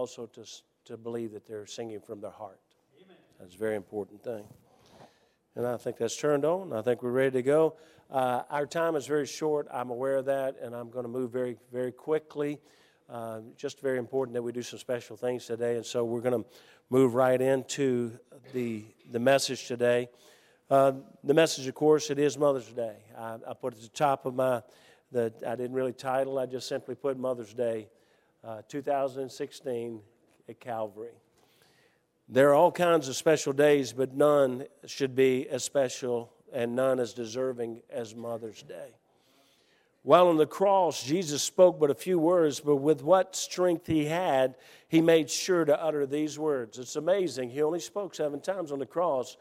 also to, to believe that they're singing from their heart. That's a very important thing. And I think that's turned on. I think we're ready to go. Uh, our time is very short. I'm aware of that, and I'm going to move very, very quickly. Uh, just very important that we do some special things today, and so we're going to move right into the the message today. Uh, the message, of course, it is Mother's Day. I, I, put it at the top of my the I didn't really title. I just simply put Mother's Day, uh, 2016 at Calvary. There are all kinds of special days, but none should be as special and none as deserving as Mother's Day. While on the cross, Jesus spoke but a few words, but with what strength he had, he made sure to utter these words. It's amazing. He only spoke seven times on the cross,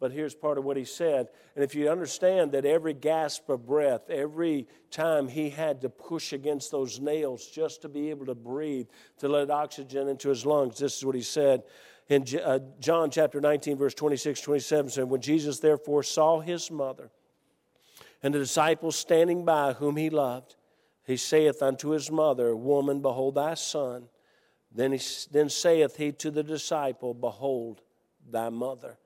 but here's part of what he said. And if you understand that every gasp of breath, every time he had to push against those nails just to be able to breathe, to let oxygen into his lungs, this is what he said in uh, John chapter 19, verse 26, 27 said, When Jesus therefore saw his mother and the disciples standing by whom he loved, he saith unto his mother, Woman, behold thy son. Then, he, then saith he to the disciple, Behold thy mother.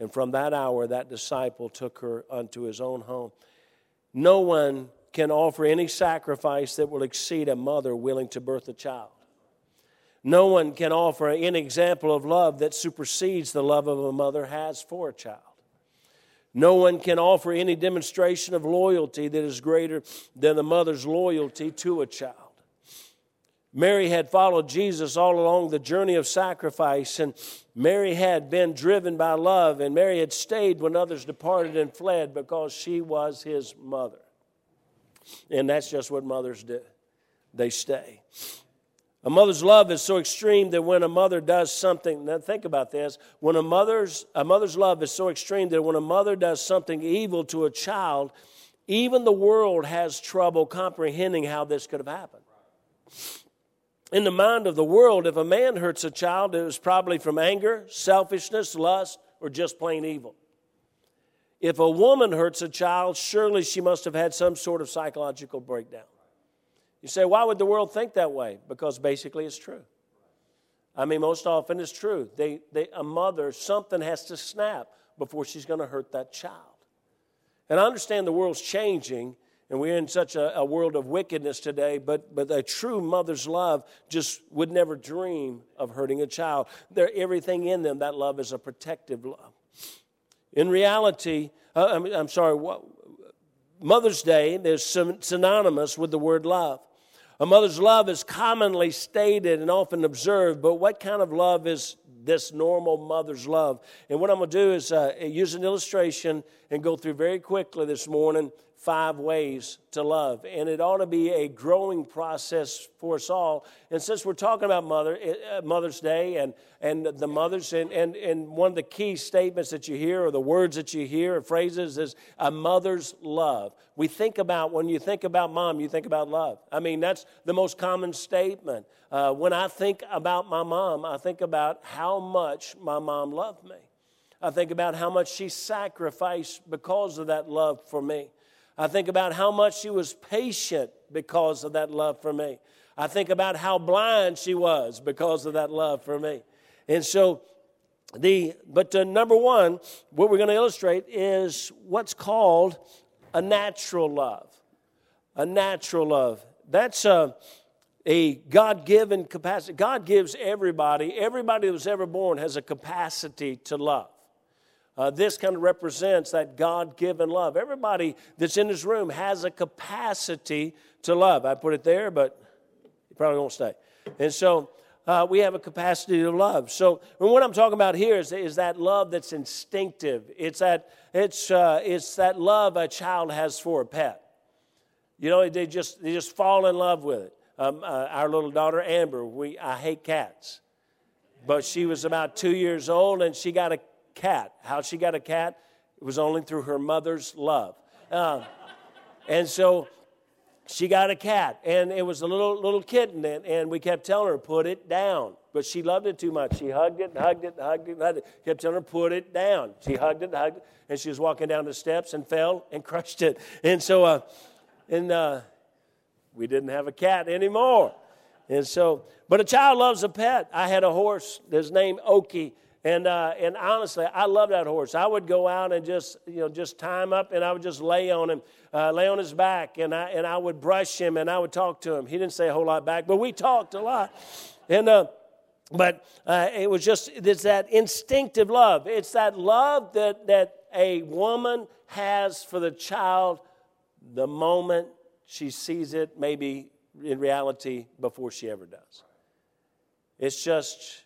And from that hour, that disciple took her unto his own home. No one can offer any sacrifice that will exceed a mother willing to birth a child. No one can offer any example of love that supersedes the love of a mother has for a child. No one can offer any demonstration of loyalty that is greater than a mother's loyalty to a child. Mary had followed Jesus all along the journey of sacrifice, and Mary had been driven by love, and Mary had stayed when others departed and fled because she was his mother. And that's just what mothers do they stay. A mother's love is so extreme that when a mother does something, now think about this, when a mother's a mother's love is so extreme that when a mother does something evil to a child, even the world has trouble comprehending how this could have happened. In the mind of the world, if a man hurts a child, it was probably from anger, selfishness, lust, or just plain evil. If a woman hurts a child, surely she must have had some sort of psychological breakdown. You say, why would the world think that way? Because basically it's true. I mean, most often it's true. They, they, a mother, something has to snap before she's going to hurt that child. And I understand the world's changing, and we're in such a, a, world of wickedness today, but, but a true mother's love just would never dream of hurting a child. They're, everything in them, that love is a protective love. In reality, uh, I'm, I'm, sorry, what, Mother's Day is synonymous with the word love. A mother's love is commonly stated and often observed, but what kind of love is this normal mother's love? And what I'm going to do is uh, use an illustration and go through very quickly this morning five ways to love. And it ought to be a growing process for us all. And since we're talking about Mother, uh, Mother's Day and, and the mothers, and, and, and one of the key statements that you hear or the words that you hear or phrases is a mother's love. We think about, when you think about mom, you think about love. I mean, that's the most common statement. Uh, when I think about my mom, I think about how much my mom loved me. I think about how much she sacrificed because of that love for me. I think about how much she was patient because of that love for me. I think about how blind she was because of that love for me. And so, the but uh, number one, what we're going to illustrate is what's called a natural love. A natural love. That's a, a God given capacity. God gives everybody, everybody that was ever born has a capacity to love. Uh, this kind of represents that God given love. Everybody that's in this room has a capacity to love. I put it there, but you probably won't stay. And so uh, we have a capacity to love. So what I'm talking about here is, is that love that's instinctive. It's that, it's, uh, it's that love a child has for a pet. You know, they just, they just fall in love with it. Um, uh, our little daughter, Amber, we, I hate cats. But she was about two years old and she got a cat. How she got a cat? It was only through her mother's love. Uh, and so she got a cat, and it was a little little kitten, and, and we kept telling her, put it down. But she loved it too much. She hugged it, and hugged it, and hugged it, hugged it. Kept telling her, put it down. She hugged it, and hugged it, and she was walking down the steps and fell and crushed it. And so, uh, and uh, we didn't have a cat anymore. And so, but a child loves a pet. I had a horse His name, Okie. And, uh, and honestly, I love that horse. I would go out and just, you know, just tie him up and I would just lay on him, uh, lay on his back, and I, and I would brush him and I would talk to him. He didn't say a whole lot back, but we talked a lot. And, uh, but uh, it was just, it's that instinctive love. It's that love that, that a woman has for the child the moment she sees it, maybe in reality, before she ever does. It's just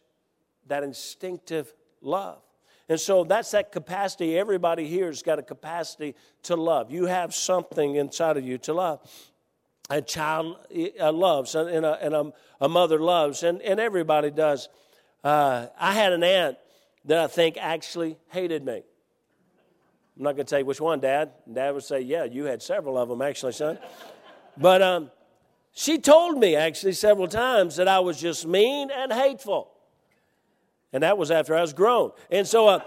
that instinctive love. And so that's that capacity. Everybody here has got a capacity to love. You have something inside of you to love. A child uh, loves, and, a, and a, a, mother loves, and, and everybody does. Uh, I had an aunt that I think actually hated me. I'm not going to tell you which one, Dad. Dad would say, Yeah, you had several of them, actually, son. but um, she told me, actually, several times that I was just mean and hateful. And that was after I was grown. And so, uh,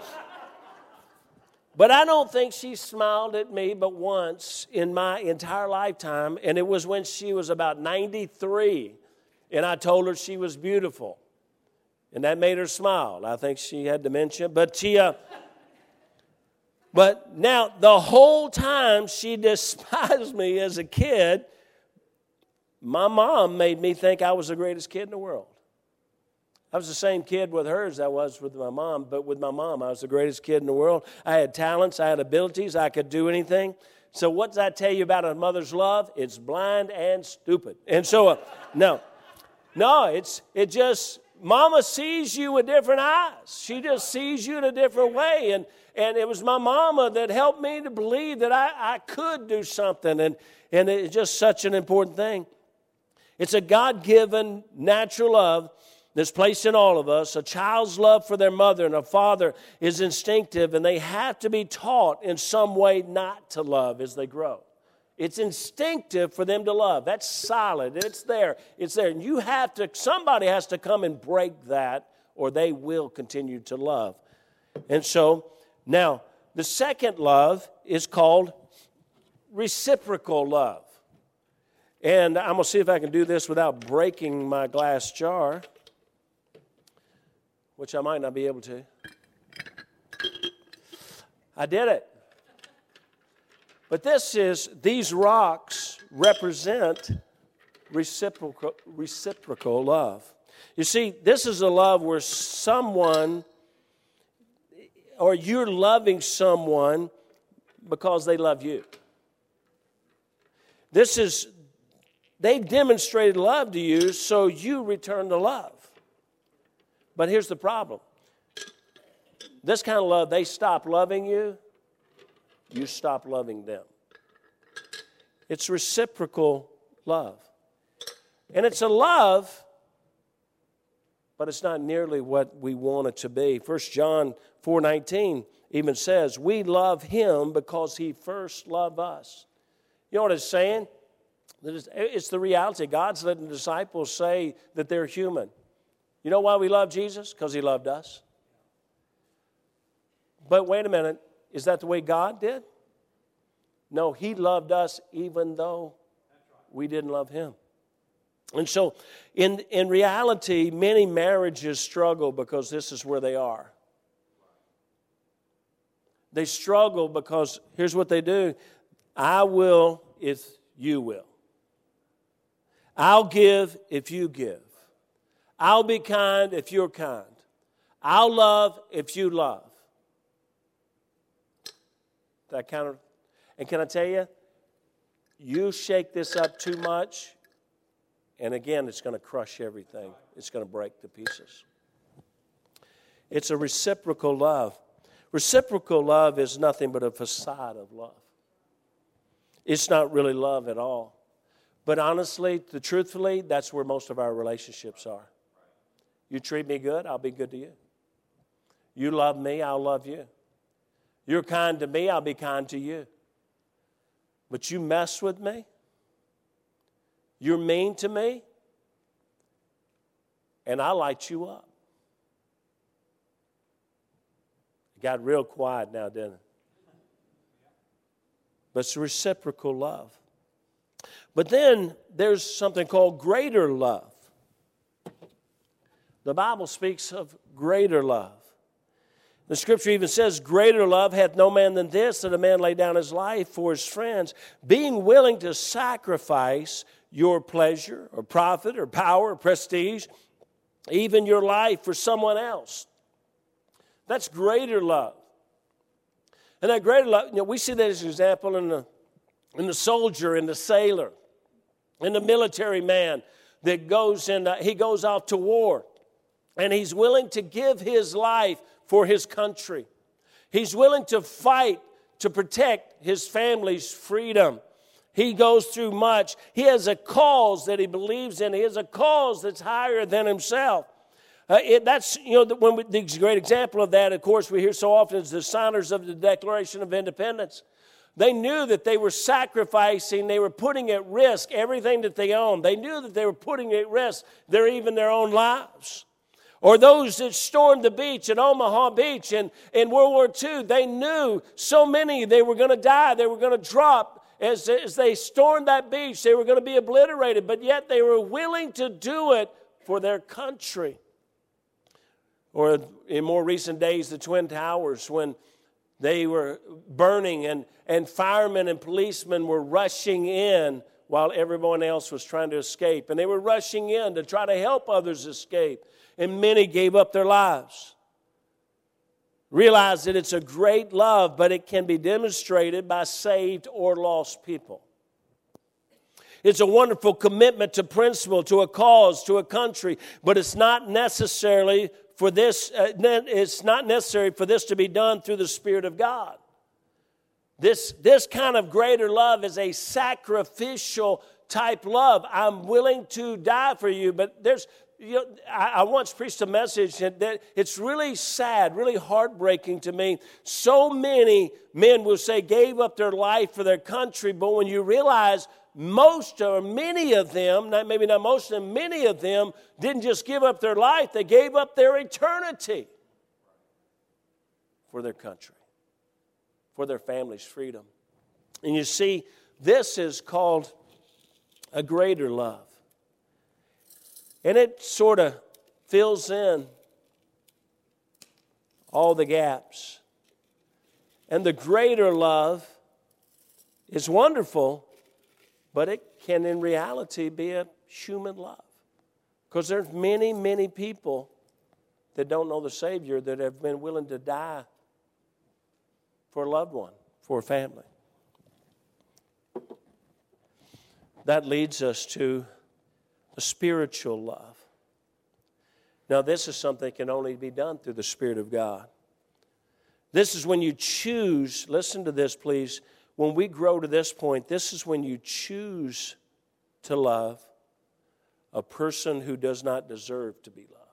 but I don't think she smiled at me but once in my entire lifetime. And it was when she was about 93. And I told her she was beautiful. And that made her smile. I think she had dementia. But she, uh, but now the whole time she despised me as a kid, my mom made me think I was the greatest kid in the world. I was the same kid with her as I was with my mom, but with my mom, I was the greatest kid in the world. I had talents, I had abilities, I could do anything. So, what does that tell you about a mother's love? It's blind and stupid. And so, uh, no, no, it's it just mama sees you with different eyes. She just sees you in a different way. And and it was my mama that helped me to believe that I, I could do something. And and it's just such an important thing. It's a God given natural love that's placed in all of us. A child's love for their mother and a father is instinctive, and they have to be taught in some way not to love as they grow. It's instinctive for them to love. That's solid. It's there. It's there. And you have to, somebody has to come and break that, or they will continue to love. And so, now, the second love is called reciprocal love. And I'm going to see if I can do this without breaking my glass jar which I might not be able to. I did it. But this is, these rocks represent reciprocal, reciprocal love. You see, this is a love where someone, or you're loving someone because they love you. This is, they've demonstrated love to you, so you return the love. But here's the problem this kind of love, they stop loving you, you stop loving them. It's reciprocal love. And it's a love, but it's not nearly what we want it to be. 1 John 4:19 even says, "We love him because he first loved us." You know what it's saying? It's the reality. God's letting the disciples say that they're human. You know why we love Jesus? Because he loved us. But wait a minute, is that the way God did? No, he loved us even though we didn't love him. And so, in, in reality, many marriages struggle because this is where they are. They struggle because here's what they do I will if you will. I'll give if you give. I'll be kind if you're kind. I'll love if you love. That kind of, and can I tell you, you shake this up too much, and again, it's going to crush everything. It's going to break to pieces. It's a reciprocal love. Reciprocal love is nothing but a facade of love. It's not really love at all. But honestly, the truthfully, that's where most of our relationships are. You treat me good, I'll be good to you. You love me, I'll love you. You're kind to me, I'll be kind to you. But you mess with me, you're mean to me, and I light you up. It got real quiet now, didn't it? But it's reciprocal love. But then there's something called greater love. The Bible speaks of greater love. The scripture even says, Greater love hath no man than this, that a man lay down his life for his friends, being willing to sacrifice your pleasure or profit or power or prestige, even your life for someone else. That's greater love. And that greater love, you know, we see that as an example in the, in the soldier, in the sailor, in the military man that goes and uh, he goes out to war and he's willing to give his life for his country. He's willing to fight to protect his family's freedom. He goes through much. He has a cause that he believes in. He has a cause that's higher than himself. Uh, it, that's you know the, when we, the great example of that. Of course, we hear so often is the signers of the Declaration of Independence. They knew that they were sacrificing, they were putting at risk everything that they owned. They knew that they were putting at risk their even their own lives. Or those that stormed the beach at Omaha Beach in, in World War II, they knew so many they were going to die, they were going to drop. As, as they stormed that beach, they were going to be obliterated, but yet they were willing to do it for their country. Or in more recent days, the Twin Towers, when they were burning and, and firemen and policemen were rushing in while everyone else was trying to escape. And they were rushing in to try to help others escape and many gave up their lives. Realize that it's a great love, but it can be demonstrated by saved or lost people. It's a wonderful commitment to principle, to a cause, to a country, but it's not necessarily for this, uh, it's not necessary for this to be done through the Spirit of God. This, this kind of greater love is a sacrificial type love. I'm willing to die for you, but there's, you know, I, I, once preached a message that it's really sad, really heartbreaking to me. So many men will say gave up their life for their country, but when you realize most or many of them, not, maybe not most of them, many of them didn't just give up their life, they gave up their eternity for their country, for their family's freedom. And you see, this is called a greater love. And it sort of fills in all the gaps. And the greater love is wonderful, but it can in reality be a human love. Because there's many, many people that don't know the Savior that have been willing to die for a loved one, for a family. That leads us to a spiritual love. Now, this is something that can only be done through the Spirit of God. This is when you choose, listen to this, please. When we grow to this point, this is when you choose to love a person who does not deserve to be loved.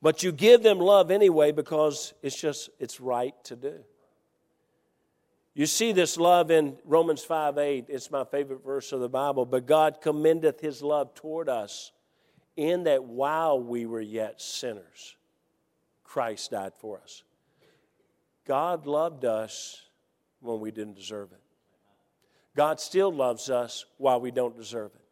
But you give them love anyway because it's just, it's right to do. You see this love in Romans 5 8. It's my favorite verse of the Bible. But God commendeth his love toward us in that while we were yet sinners, Christ died for us. God loved us when we didn't deserve it. God still loves us while we don't deserve it.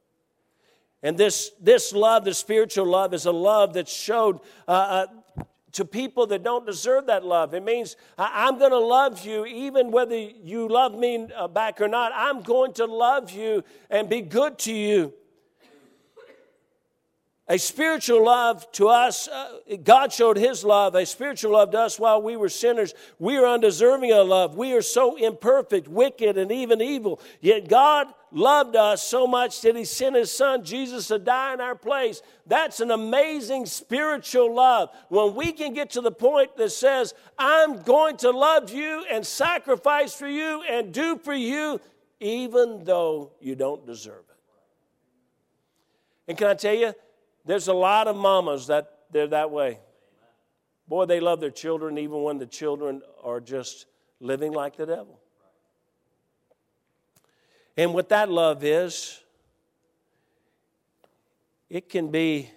And this, this love, the spiritual love, is a love that's showed uh, uh, to people that don't deserve that love. It means I'm going to love you even whether you love me uh, back or not. I'm going to love you and be good to you. A spiritual love to us, uh, God showed His love, a spiritual love to us while we were sinners. We are undeserving of love. We are so imperfect, wicked, and even evil. Yet God loved us so much that He sent His Son, Jesus, to die in our place. That's an amazing spiritual love. When we can get to the point that says, I'm going to love you and sacrifice for you and do for you, even though you don't deserve it. And can I tell you, there's a lot of mamas that they're that way. Boy, they love their children even when the children are just living like the devil. And what that love is, it can be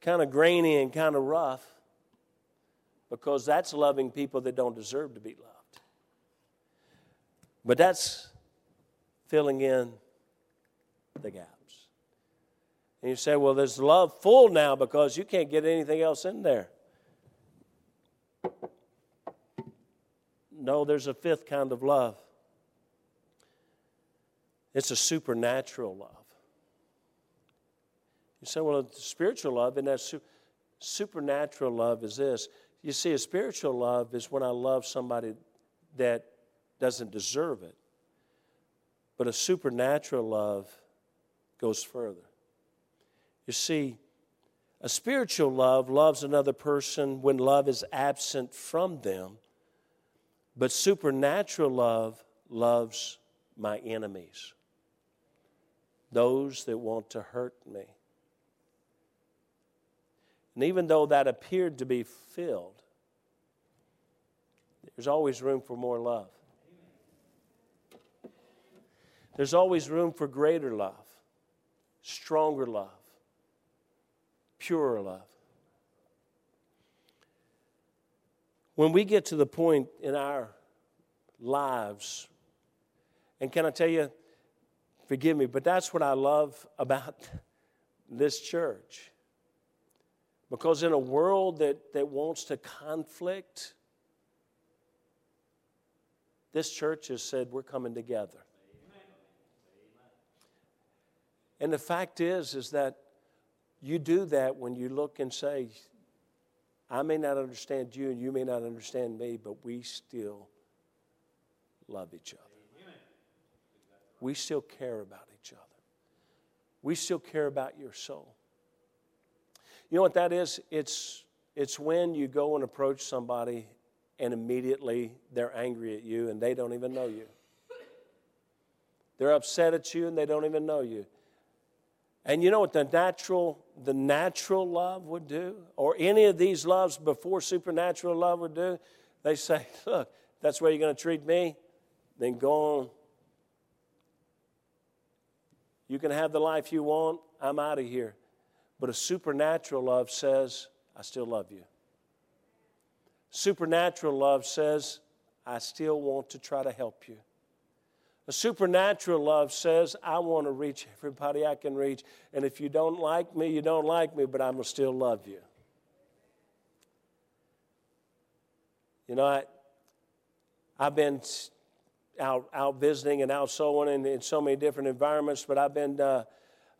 kind of grainy and kind of rough because that's loving people that don't deserve to be loved. But that's filling in the gap. And you say, well, there's love full now because you can't get anything else in there. No, there's a fifth kind of love. It's a supernatural love. You say, well, spiritual love, and that su- supernatural love is this. You see, a spiritual love is when I love somebody that doesn't deserve it. But a supernatural love goes further. You see, a spiritual love loves another person when love is absent from them, but supernatural love loves my enemies, those that want to hurt me. And even though that appeared to be filled, there's always room for more love. There's always room for greater love, stronger love, purer love. When we get to the point in our lives, and can I tell you, forgive me, but that's what I love about this church. Because in a world that, that wants to conflict, this church has said we're coming together. And the fact is, is that you do that when you look and say, I may not understand you and you may not understand me, but we still love each other. We still care about each other. We still care about your soul. You know what that is? It's, it's when you go and approach somebody and immediately they're angry at you and they don't even know you. They're upset at you and they don't even know you. And you know what the natural, the natural love would do, or any of these loves before supernatural love would do? They say, look, that's the way you're going to treat me, then go on. You can have the life you want, I'm out of here. But a supernatural love says, I still love you. Supernatural love says, I still want to try to help you. A supernatural love says, I want to reach everybody I can reach. And if you don't like me, you don't like me, but I'm going to still love you. You know, I, I've been out, out visiting and out sowing in, in so many different environments, but I've been, uh,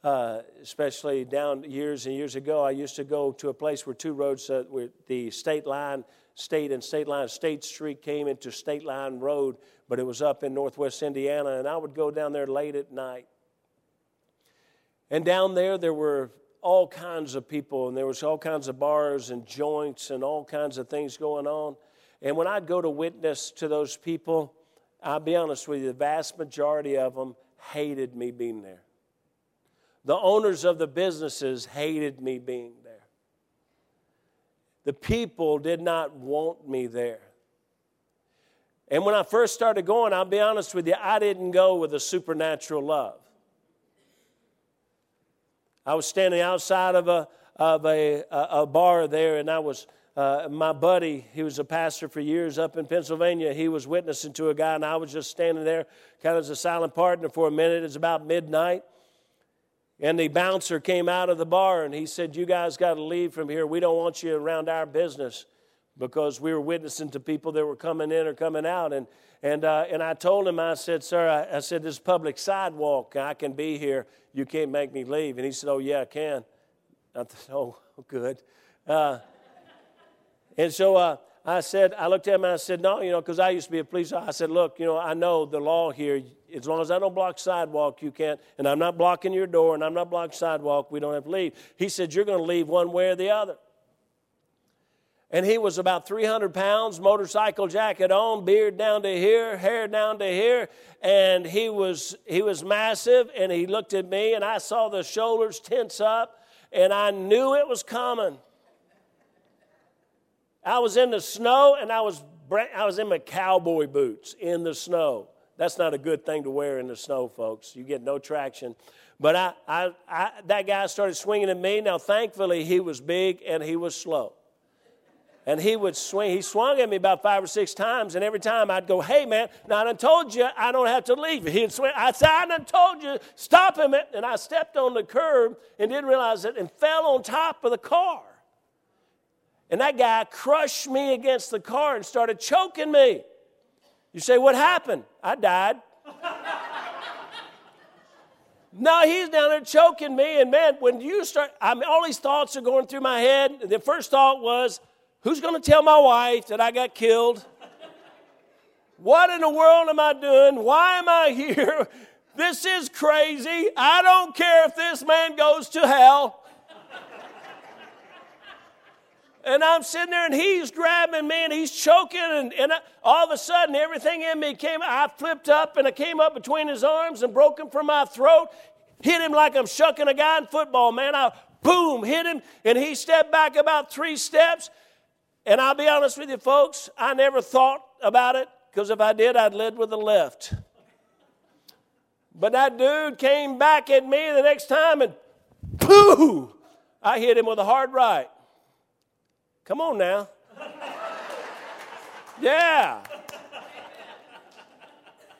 uh, especially down years and years ago, I used to go to a place where two roads, uh, where the state line State and State Line. State Street came into State Line Road, but it was up in northwest Indiana, and I would go down there late at night. And down there, there were all kinds of people, and there was all kinds of bars and joints and all kinds of things going on. And when I'd go to witness to those people, I'll be honest with you, the vast majority of them hated me being there. The owners of the businesses hated me being. The people did not want me there. And when I first started going, I'll be honest with you, I didn't go with a supernatural love. I was standing outside of a, of a, a, bar there, and I was, uh, my buddy, he was a pastor for years up in Pennsylvania. He was witnessing to a guy, and I was just standing there kind of as a silent partner for a minute. It's about midnight. And the bouncer came out of the bar and he said, You guys got to leave from here. We don't want you around our business because we were witnessing to people that were coming in or coming out. And, and, uh, and I told him, I said, Sir, I, I said, This public sidewalk. I can be here. You can't make me leave. And he said, Oh, yeah, I can. I said, Oh, good. Uh, and so uh, I said, I looked at him and I said, No, you know, because I used to be a police officer. I said, Look, you know, I know the law here as long as I don't block sidewalk, you can't, and I'm not blocking your door and I'm not blocking sidewalk, we don't have to leave. He said, You're going to leave one way or the other. And he was about 300 pounds, motorcycle jacket on, beard down to here, hair down to here. And he was, he was massive. And he looked at me, and I saw the shoulders tense up, and I knew it was coming. I was in the snow, and I was, I was in my cowboy boots in the snow. That's not a good thing to wear in the snow, folks. You get no traction. But I, I, I, that guy started swinging at me. Now, thankfully, he was big and he was slow. And he would swing. He swung at me about five or six times, and every time I'd go, "Hey, man! Now I done told you I don't have to leave." He'd swing. I said, "I done told you, stop him!" And I stepped on the curb and didn't realize it, and fell on top of the car. And that guy crushed me against the car and started choking me. You say, "What happened?" I died. No, he's down there choking me. And man, when you start, I mean, all these thoughts are going through my head. The first thought was, who's going to tell my wife that I got killed? What in the world am I doing? Why am I here? This is crazy. I don't care if this man goes to hell. And I'm sitting there and he's grabbing me and he's choking. And, and I, all of a sudden, everything in me came, I flipped up and I came up between his arms and broke him from my throat. Hit him like I'm shucking a guy in football, man. I boom, hit him. And he stepped back about three steps. And I'll be honest with you, folks, I never thought about it because if I did, I'd lead with the left. But that dude came back at me the next time and pooh, I hit him with a hard right. Come on now. Yeah.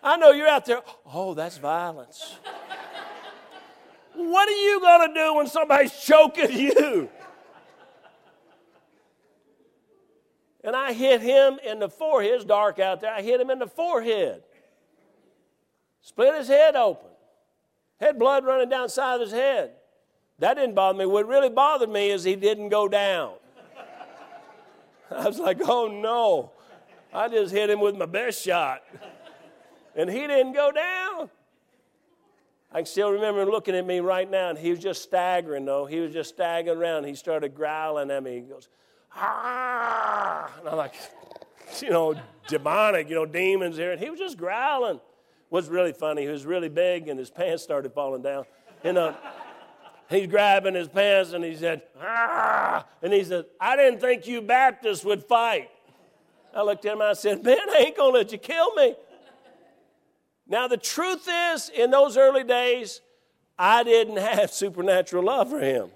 I know you're out there, oh, that's violence. What are you going to do when somebody's choking you? And I hit him in the forehead. It's dark out there. I hit him in the forehead. Split his head open. Had blood running down side of his head. That didn't bother me. What really bothered me is he didn't go down. I was like, oh no. I just hit him with my best shot. And he didn't go down. I can still remember him looking at me right now, and he was just staggering, though. He was just staggering around. He started growling at me. He goes, ah! And I'm like, you know, demonic, you know, demons here. And he was just growling. It Was really funny. He was really big, and his pants started falling down. You know, he's grabbing his pants, and he said, ah! And he said, I didn't think you Baptists would fight. I looked at him, and I said, man, I ain't going to let you kill me. Now, the truth is, in those early days, I didn't have supernatural love for him.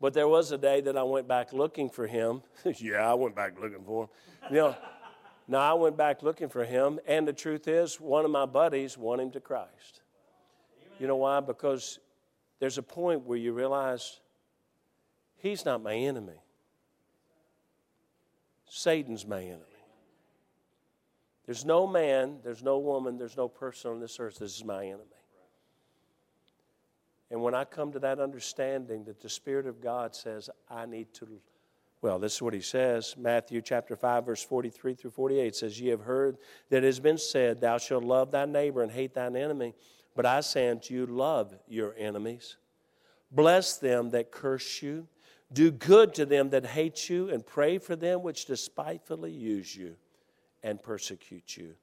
But there was a day that I went back looking for him. yeah, I went back looking for him. You know, no, I went back looking for him, and the truth is, one of my buddies won him to Christ. You know why? Because there's a point where you realize he's not my enemy, Satan's my enemy. There's no man, there's no woman, there's no person on this earth that is my enemy. And when I come to that understanding that the Spirit of God says, I need to, well, this is what he says. Matthew chapter 5, verse 43 through 48 says, Ye have heard that it has been said, Thou shalt love thy neighbor and hate thine enemy. But I say unto you, love your enemies. Bless them that curse you. Do good to them that hate you, and pray for them which despitefully use you and persecute you,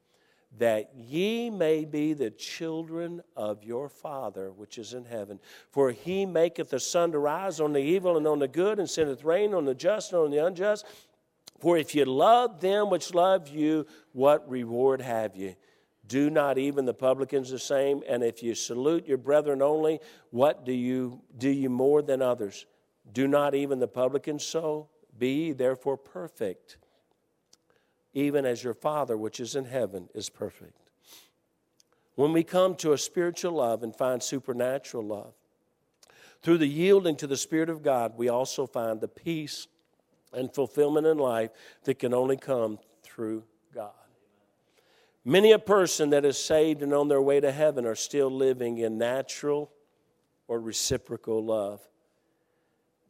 that ye may be the children of your Father which is in heaven. For he maketh the sun to rise on the evil and on the good, and sendeth rain on the just and on the unjust. For if you love them which love you, what reward have you? Do not even the publicans the same? And if you salute your brethren only, what do you do you more than others? Do not even the publicans so? Be therefore perfect even as your Father which is in heaven is perfect. When we come to a spiritual love and find supernatural love, through the yielding to the Spirit of God, we also find the peace and fulfillment in life that can only come through God. Many a person that is saved and on their way to heaven are still living in natural or reciprocal love.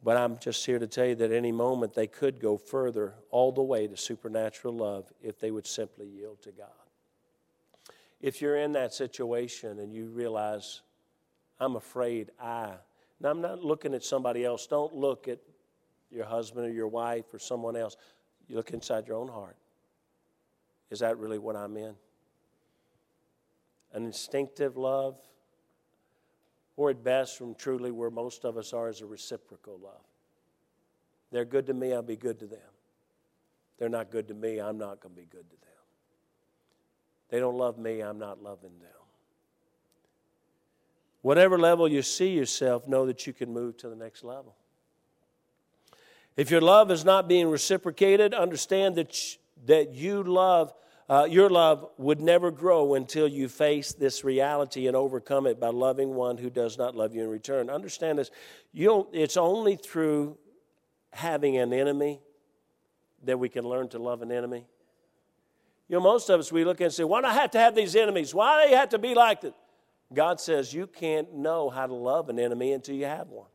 But I'm just here to tell you that any moment they could go further, all the way to supernatural love, if they would simply yield to God. If you're in that situation and you realize, I'm afraid I, now I'm not looking at somebody else, don't look at your husband or your wife or someone else. You look inside your own heart. Is that really what I'm in? An instinctive love or at best, from truly where most of us are, is a reciprocal love. They're good to me, I'll be good to them. They're not good to me, I'm not going to be good to them. They don't love me, I'm not loving them. Whatever level you see yourself, know that you can move to the next level. If your love is not being reciprocated, understand that, that you love, uh, your love would never grow until you face this reality and overcome it by loving one who does not love you in return. Understand this. You it's only through having an enemy that we can learn to love an enemy. You know, most of us, we look and say, why do I have to have these enemies? Why do they have to be like that? God says you can't know how to love an enemy until you have one.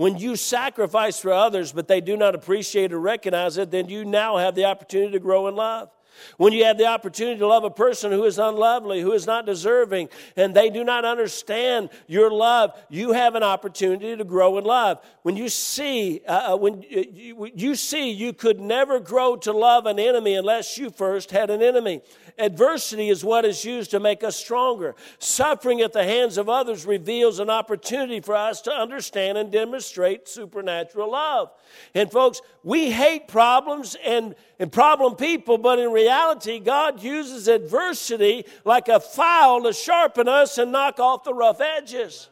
When you sacrifice for others, but they do not appreciate or recognize it, then you now have the opportunity to grow in love. When you have the opportunity to love a person who is unlovely, who is not deserving, and they do not understand your love, you have an opportunity to grow in love. When you see, uh, uh when you, you see, you could never grow to love an enemy unless you first had an enemy. Adversity is what is used to make us stronger. Suffering at the hands of others reveals an opportunity for us to understand and demonstrate supernatural love. And folks, we hate problems and, and problem people, but in reality, God uses adversity like a file to sharpen us and knock off the rough edges.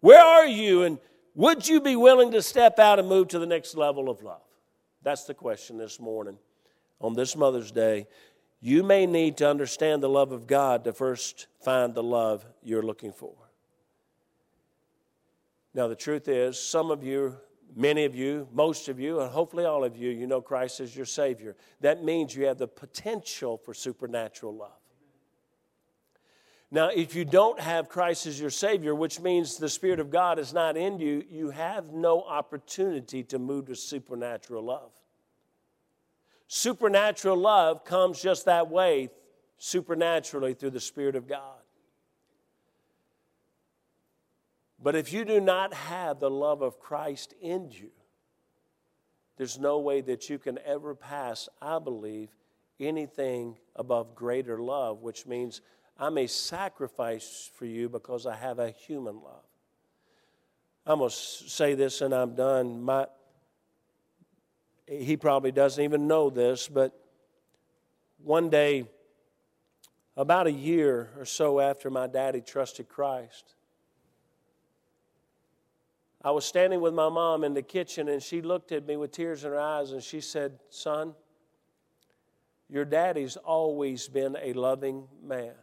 Where are you, and would you be willing to step out and move to the next level of love? That's the question this morning on this Mother's Day. You may need to understand the love of God to first find the love you're looking for. Now, the truth is, some of you, many of you, most of you, and hopefully all of you, you know Christ as your Savior. That means you have the potential for supernatural love. Now, if you don't have Christ as your Savior, which means the Spirit of God is not in you, you have no opportunity to move to supernatural love. Supernatural love comes just that way, supernaturally through the Spirit of God. But if you do not have the love of Christ in you, there's no way that you can ever pass, I believe, anything above greater love, which means I may sacrifice for you because I have a human love. I'm going to say this and I'm done. My, he probably doesn't even know this, but one day, about a year or so after my daddy trusted Christ, I was standing with my mom in the kitchen and she looked at me with tears in her eyes and she said, Son, your daddy's always been a loving man.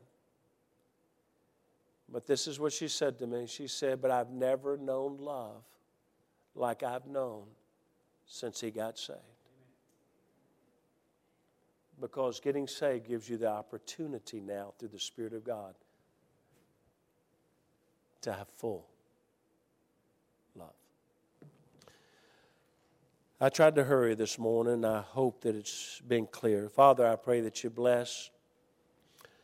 But this is what she said to me. She said, But I've never known love like I've known since he got saved. Because getting saved gives you the opportunity now through the Spirit of God to have full love. I tried to hurry this morning. I hope that it's been clear. Father, I pray that you bless